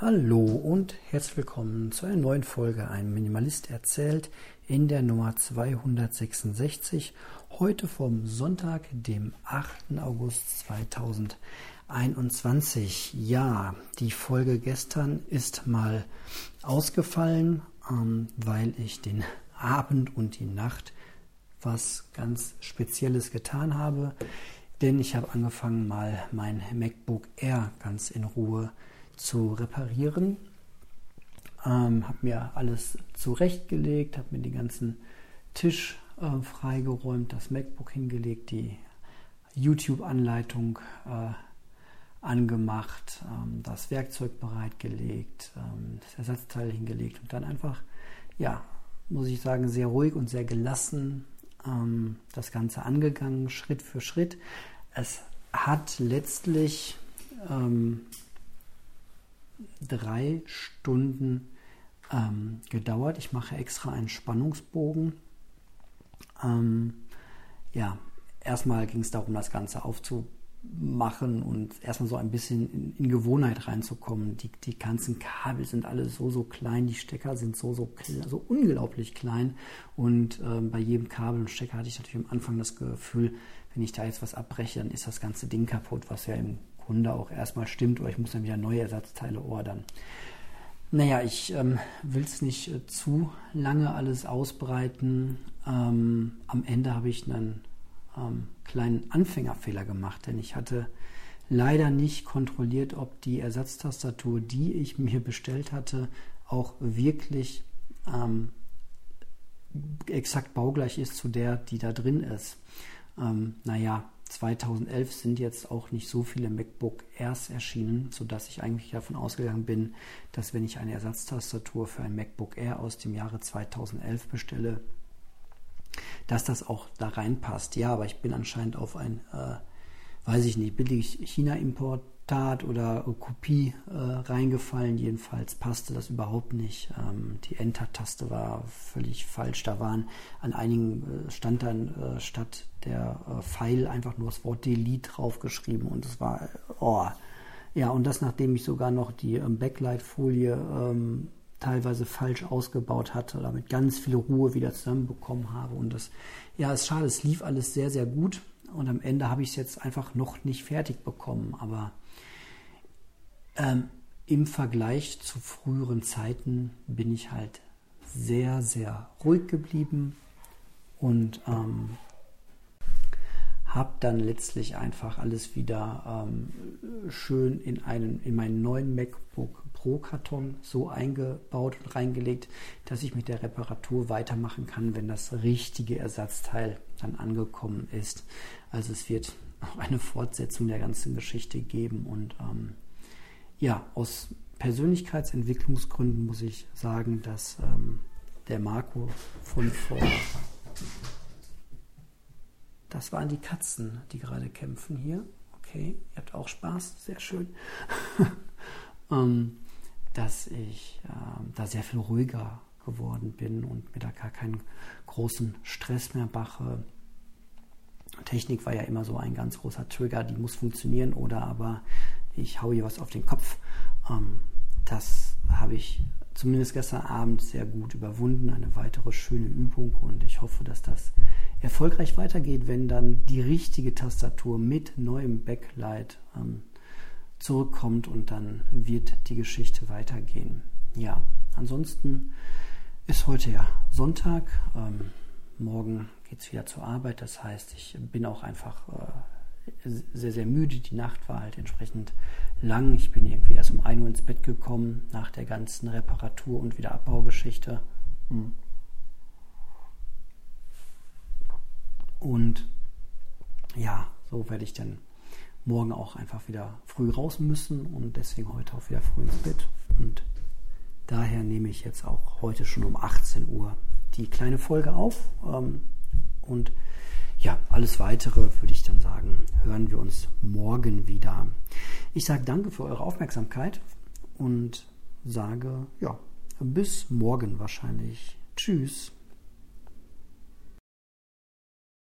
Hallo und herzlich willkommen zu einer neuen Folge Ein Minimalist erzählt in der Nummer 266. Heute vom Sonntag, dem 8. August 2021. Ja, die Folge gestern ist mal ausgefallen, ähm, weil ich den Abend und die Nacht was ganz Spezielles getan habe. Denn ich habe angefangen, mal mein MacBook Air ganz in Ruhe zu zu reparieren. Ähm, habe mir alles zurechtgelegt, habe mir den ganzen Tisch äh, freigeräumt, das MacBook hingelegt, die YouTube-Anleitung äh, angemacht, ähm, das Werkzeug bereitgelegt, ähm, das Ersatzteil hingelegt und dann einfach, ja, muss ich sagen, sehr ruhig und sehr gelassen ähm, das Ganze angegangen, Schritt für Schritt. Es hat letztlich ähm, drei Stunden ähm, gedauert. Ich mache extra einen Spannungsbogen. Ähm, ja, erstmal ging es darum, das Ganze aufzumachen und erstmal so ein bisschen in, in Gewohnheit reinzukommen. Die, die ganzen Kabel sind alle so, so klein, die Stecker sind so, so, so unglaublich klein. Und ähm, bei jedem Kabel und Stecker hatte ich natürlich am Anfang das Gefühl, wenn ich da jetzt was abbreche, dann ist das ganze Ding kaputt, was ja im Kunde auch erstmal stimmt oder ich muss dann wieder neue Ersatzteile ordern. Naja, ich ähm, will es nicht äh, zu lange alles ausbreiten. Ähm, am Ende habe ich einen ähm, kleinen Anfängerfehler gemacht, denn ich hatte leider nicht kontrolliert, ob die Ersatztastatur, die ich mir bestellt hatte, auch wirklich ähm, exakt baugleich ist zu der, die da drin ist. Ähm, naja, 2011 sind jetzt auch nicht so viele MacBook Airs erschienen, sodass ich eigentlich davon ausgegangen bin, dass wenn ich eine Ersatztastatur für ein MacBook Air aus dem Jahre 2011 bestelle, dass das auch da reinpasst. Ja, aber ich bin anscheinend auf ein, äh, weiß ich nicht, billig China-Import Tat oder Kopie äh, reingefallen. Jedenfalls passte das überhaupt nicht. Ähm, die Enter-Taste war völlig falsch. Da waren an einigen äh, stand dann äh, statt der äh, Pfeil einfach nur das Wort Delete draufgeschrieben und es war oh. Ja, und das nachdem ich sogar noch die ähm, Backlight-Folie ähm, teilweise falsch ausgebaut hatte oder mit ganz viel Ruhe wieder zusammenbekommen habe. Und das, ja, ist schade, es lief alles sehr, sehr gut. Und am Ende habe ich es jetzt einfach noch nicht fertig bekommen. Aber ähm, Im Vergleich zu früheren Zeiten bin ich halt sehr, sehr ruhig geblieben und ähm, habe dann letztlich einfach alles wieder ähm, schön in, einen, in meinen neuen MacBook Karton so eingebaut und reingelegt, dass ich mit der Reparatur weitermachen kann, wenn das richtige Ersatzteil dann angekommen ist. Also es wird auch eine Fortsetzung der ganzen Geschichte geben und ähm, ja, aus Persönlichkeitsentwicklungsgründen muss ich sagen, dass ähm, der Marco von vor. Das waren die Katzen, die gerade kämpfen hier. Okay, ihr habt auch Spaß, sehr schön. ähm, dass ich äh, da sehr viel ruhiger geworden bin und mir da gar keinen großen Stress mehr mache. Technik war ja immer so ein ganz großer Trigger, die muss funktionieren oder aber ich hau hier was auf den Kopf. Ähm, das habe ich zumindest gestern Abend sehr gut überwunden. Eine weitere schöne Übung und ich hoffe, dass das erfolgreich weitergeht, wenn dann die richtige Tastatur mit neuem Backlight ähm, zurückkommt und dann wird die Geschichte weitergehen. Ja, ansonsten ist heute ja Sonntag. Ähm, morgen geht es wieder zur Arbeit. Das heißt, ich bin auch einfach äh, sehr, sehr müde. Die Nacht war halt entsprechend lang. Ich bin irgendwie erst um 1 Uhr ins Bett gekommen nach der ganzen Reparatur- und Wiederabbaugeschichte. Mhm. Und ja, so werde ich dann morgen auch einfach wieder früh raus müssen und deswegen heute auch wieder früh ins Bett. Und daher nehme ich jetzt auch heute schon um 18 Uhr die kleine Folge auf. Ähm, und ja, alles weitere würde ich dann sagen, hören wir uns morgen wieder. Ich sage danke für eure Aufmerksamkeit und sage, ja, bis morgen wahrscheinlich. Tschüss.